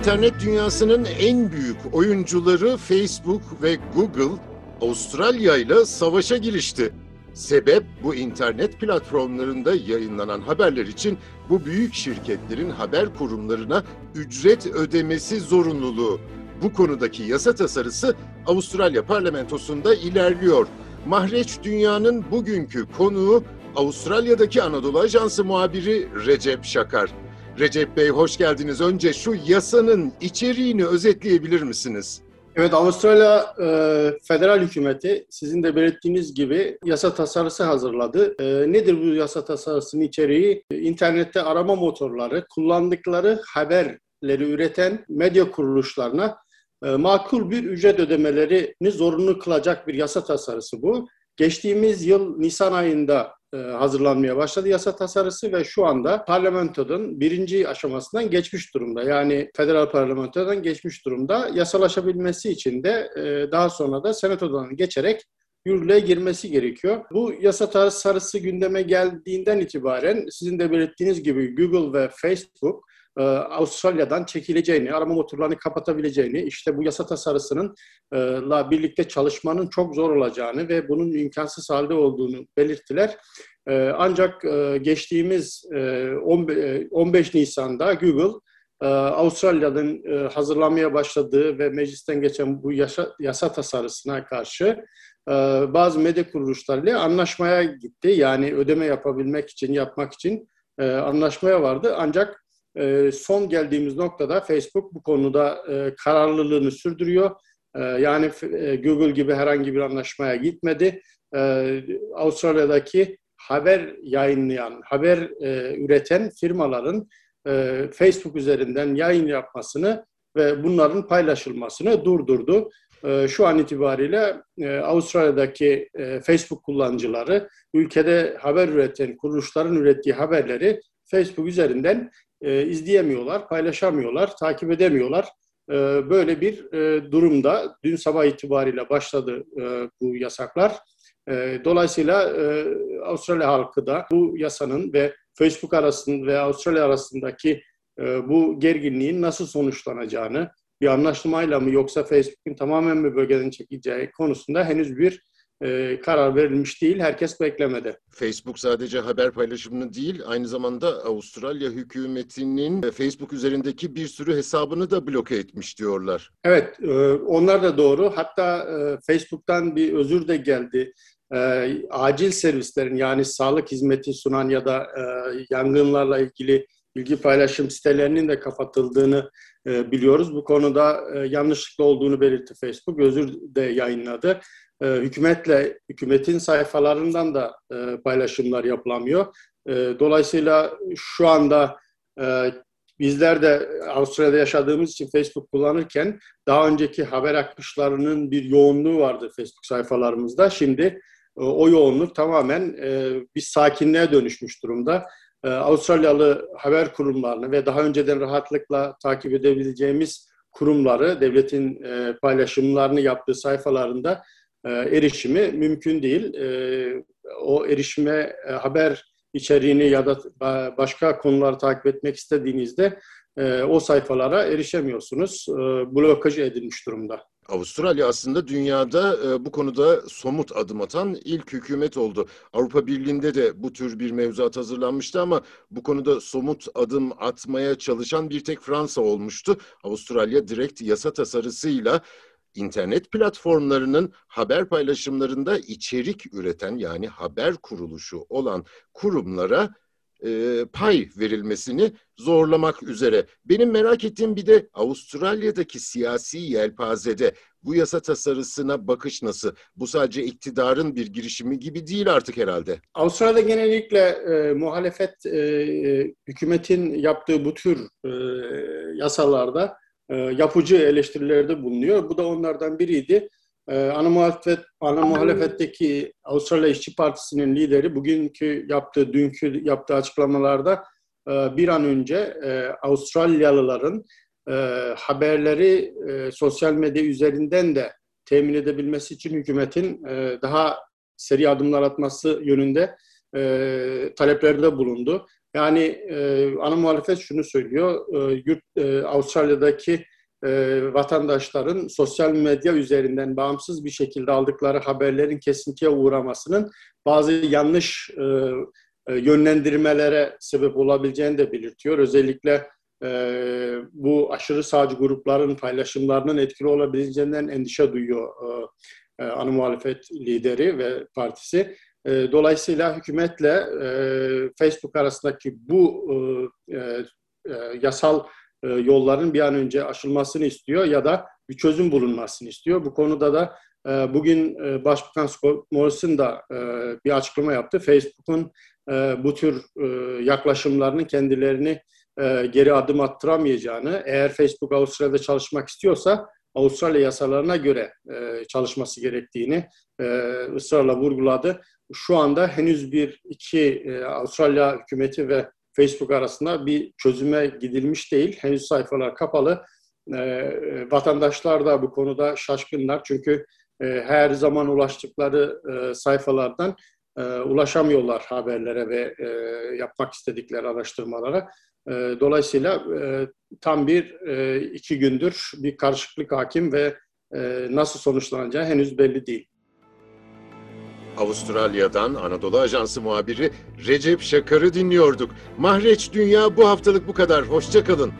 İnternet dünyasının en büyük oyuncuları Facebook ve Google Avustralya ile savaşa girişti. Sebep bu internet platformlarında yayınlanan haberler için bu büyük şirketlerin haber kurumlarına ücret ödemesi zorunluluğu. Bu konudaki yasa tasarısı Avustralya parlamentosunda ilerliyor. Mahreç Dünya'nın bugünkü konuğu Avustralya'daki Anadolu Ajansı muhabiri Recep Şakar. Recep Bey hoş geldiniz. Önce şu yasanın içeriğini özetleyebilir misiniz? Evet, Avustralya e, federal hükümeti sizin de belirttiğiniz gibi yasa tasarısı hazırladı. E, nedir bu yasa tasarısının içeriği? E, internette arama motorları kullandıkları haberleri üreten medya kuruluşlarına e, makul bir ücret ödemelerini zorunlu kılacak bir yasa tasarısı bu. Geçtiğimiz yıl Nisan ayında hazırlanmaya başladı yasa tasarısı ve şu anda parlamentonun birinci aşamasından geçmiş durumda. Yani federal parlamentodan geçmiş durumda. Yasalaşabilmesi için de e, daha sonra da senatodan geçerek yürürlüğe girmesi gerekiyor. Bu yasa tasarısı gündeme geldiğinden itibaren sizin de belirttiğiniz gibi Google ve Facebook e, Avustralya'dan çekileceğini, arama motorlarını kapatabileceğini, işte bu yasa tasarısının e, la birlikte çalışmanın çok zor olacağını ve bunun imkansız halde olduğunu belirttiler. E, ancak geçtiğimiz 15 Nisan'da Google Avustralya'nın hazırlanmaya başladığı ve meclisten geçen bu yasa, yasa tasarısına karşı bazı medya kuruluşlarıyla anlaşmaya gitti. Yani ödeme yapabilmek için, yapmak için anlaşmaya vardı. Ancak e, son geldiğimiz noktada Facebook bu konuda e, kararlılığını sürdürüyor. E, yani e, Google gibi herhangi bir anlaşmaya gitmedi. E, Avustralya'daki haber yayınlayan, haber e, üreten firmaların e, Facebook üzerinden yayın yapmasını ve bunların paylaşılmasını durdurdu. E, şu an itibariyle e, Avustralya'daki e, Facebook kullanıcıları ülkede haber üreten kuruluşların ürettiği haberleri Facebook üzerinden e, izleyemiyorlar, paylaşamıyorlar, takip edemiyorlar. E, böyle bir e, durumda dün sabah itibariyle başladı e, bu yasaklar. E, dolayısıyla e, Avustralya halkı da bu yasanın ve Facebook arasında ve Avustralya arasındaki e, bu gerginliğin nasıl sonuçlanacağını, bir anlaşmayla mı yoksa Facebook'un tamamen mi bölgeden çekileceği konusunda henüz bir e, karar verilmiş değil. Herkes beklemede. Facebook sadece haber paylaşımını değil, aynı zamanda Avustralya hükümetinin e, Facebook üzerindeki bir sürü hesabını da bloke etmiş diyorlar. Evet, e, onlar da doğru. Hatta e, Facebook'tan bir özür de geldi. E, acil servislerin yani sağlık hizmeti sunan ya da e, yangınlarla ilgili bilgi paylaşım sitelerinin de kapatıldığını e, biliyoruz. Bu konuda e, yanlışlıkla olduğunu belirtti Facebook. Özür de yayınladı e, hükümetle hükümetin sayfalarından da e, paylaşımlar yapılamıyor. E, dolayısıyla şu anda e, bizler de Avustralya'da yaşadığımız için Facebook kullanırken daha önceki haber akışlarının bir yoğunluğu vardı Facebook sayfalarımızda. Şimdi o yoğunluk tamamen e, bir sakinliğe dönüşmüş durumda. E, Avustralyalı haber kurumlarını ve daha önceden rahatlıkla takip edebileceğimiz kurumları, devletin e, paylaşımlarını yaptığı sayfalarında e, erişimi mümkün değil. E, o erişime e, haber içeriğini ya da başka konuları takip etmek istediğinizde o sayfalara erişemiyorsunuz. Blokaj edilmiş durumda. Avustralya aslında dünyada bu konuda somut adım atan ilk hükümet oldu. Avrupa Birliği'nde de bu tür bir mevzuat hazırlanmıştı ama bu konuda somut adım atmaya çalışan bir tek Fransa olmuştu. Avustralya direkt yasa tasarısıyla internet platformlarının haber paylaşımlarında içerik üreten yani haber kuruluşu olan kurumlara e, pay verilmesini zorlamak üzere. Benim merak ettiğim bir de Avustralya'daki siyasi yelpazede bu yasa tasarısına bakış nasıl? Bu sadece iktidarın bir girişimi gibi değil artık herhalde. Avustralya'da genellikle e, muhalefet e, e hükümetin yaptığı bu tür e, yasalarda e, yapıcı eleştirilerde bulunuyor. Bu da onlardan biriydi. E, ana, muhalefet, ana muhalefetteki Avustralya İşçi Partisi'nin lideri bugünkü yaptığı, dünkü yaptığı açıklamalarda e, bir an önce Avustralyalıların haberleri sosyal medya üzerinden de temin edebilmesi için hükümetin daha seri adımlar atması yönünde taleplerde bulundu. Yani e, ana muhalefet şunu söylüyor, e, yurt e, Avustralya'daki e, vatandaşların sosyal medya üzerinden bağımsız bir şekilde aldıkları haberlerin kesintiye uğramasının bazı yanlış e, e, yönlendirmelere sebep olabileceğini de belirtiyor. Özellikle e, bu aşırı sağcı grupların paylaşımlarının etkili olabileceğinden endişe duyuyor e, e, ana muhalefet lideri ve partisi. E, dolayısıyla hükümetle e, Facebook arasındaki bu e, e, yasal e, yolların bir an önce aşılmasını istiyor ya da bir çözüm bulunmasını istiyor. Bu konuda da e, bugün e, Başbakan Scott Morrison da e, bir açıklama yaptı. Facebook'un e, bu tür e, yaklaşımlarının kendilerini e, geri adım attıramayacağını, eğer Facebook Avustralya'da çalışmak istiyorsa Avustralya yasalarına göre e, çalışması gerektiğini e, ısrarla vurguladı. Şu anda henüz bir iki e, Avustralya hükümeti ve Facebook arasında bir çözüme gidilmiş değil. Henüz sayfalar kapalı. E, vatandaşlar da bu konuda şaşkınlar çünkü e, her zaman ulaştıkları e, sayfalardan e, ulaşamıyorlar haberlere ve e, yapmak istedikleri araştırmalara. E, dolayısıyla e, tam bir e, iki gündür bir karışıklık hakim ve e, nasıl sonuçlanacağı henüz belli değil. Avustralya'dan Anadolu Ajansı muhabiri Recep Şakar'ı dinliyorduk. Mahreç Dünya bu haftalık bu kadar. Hoşçakalın.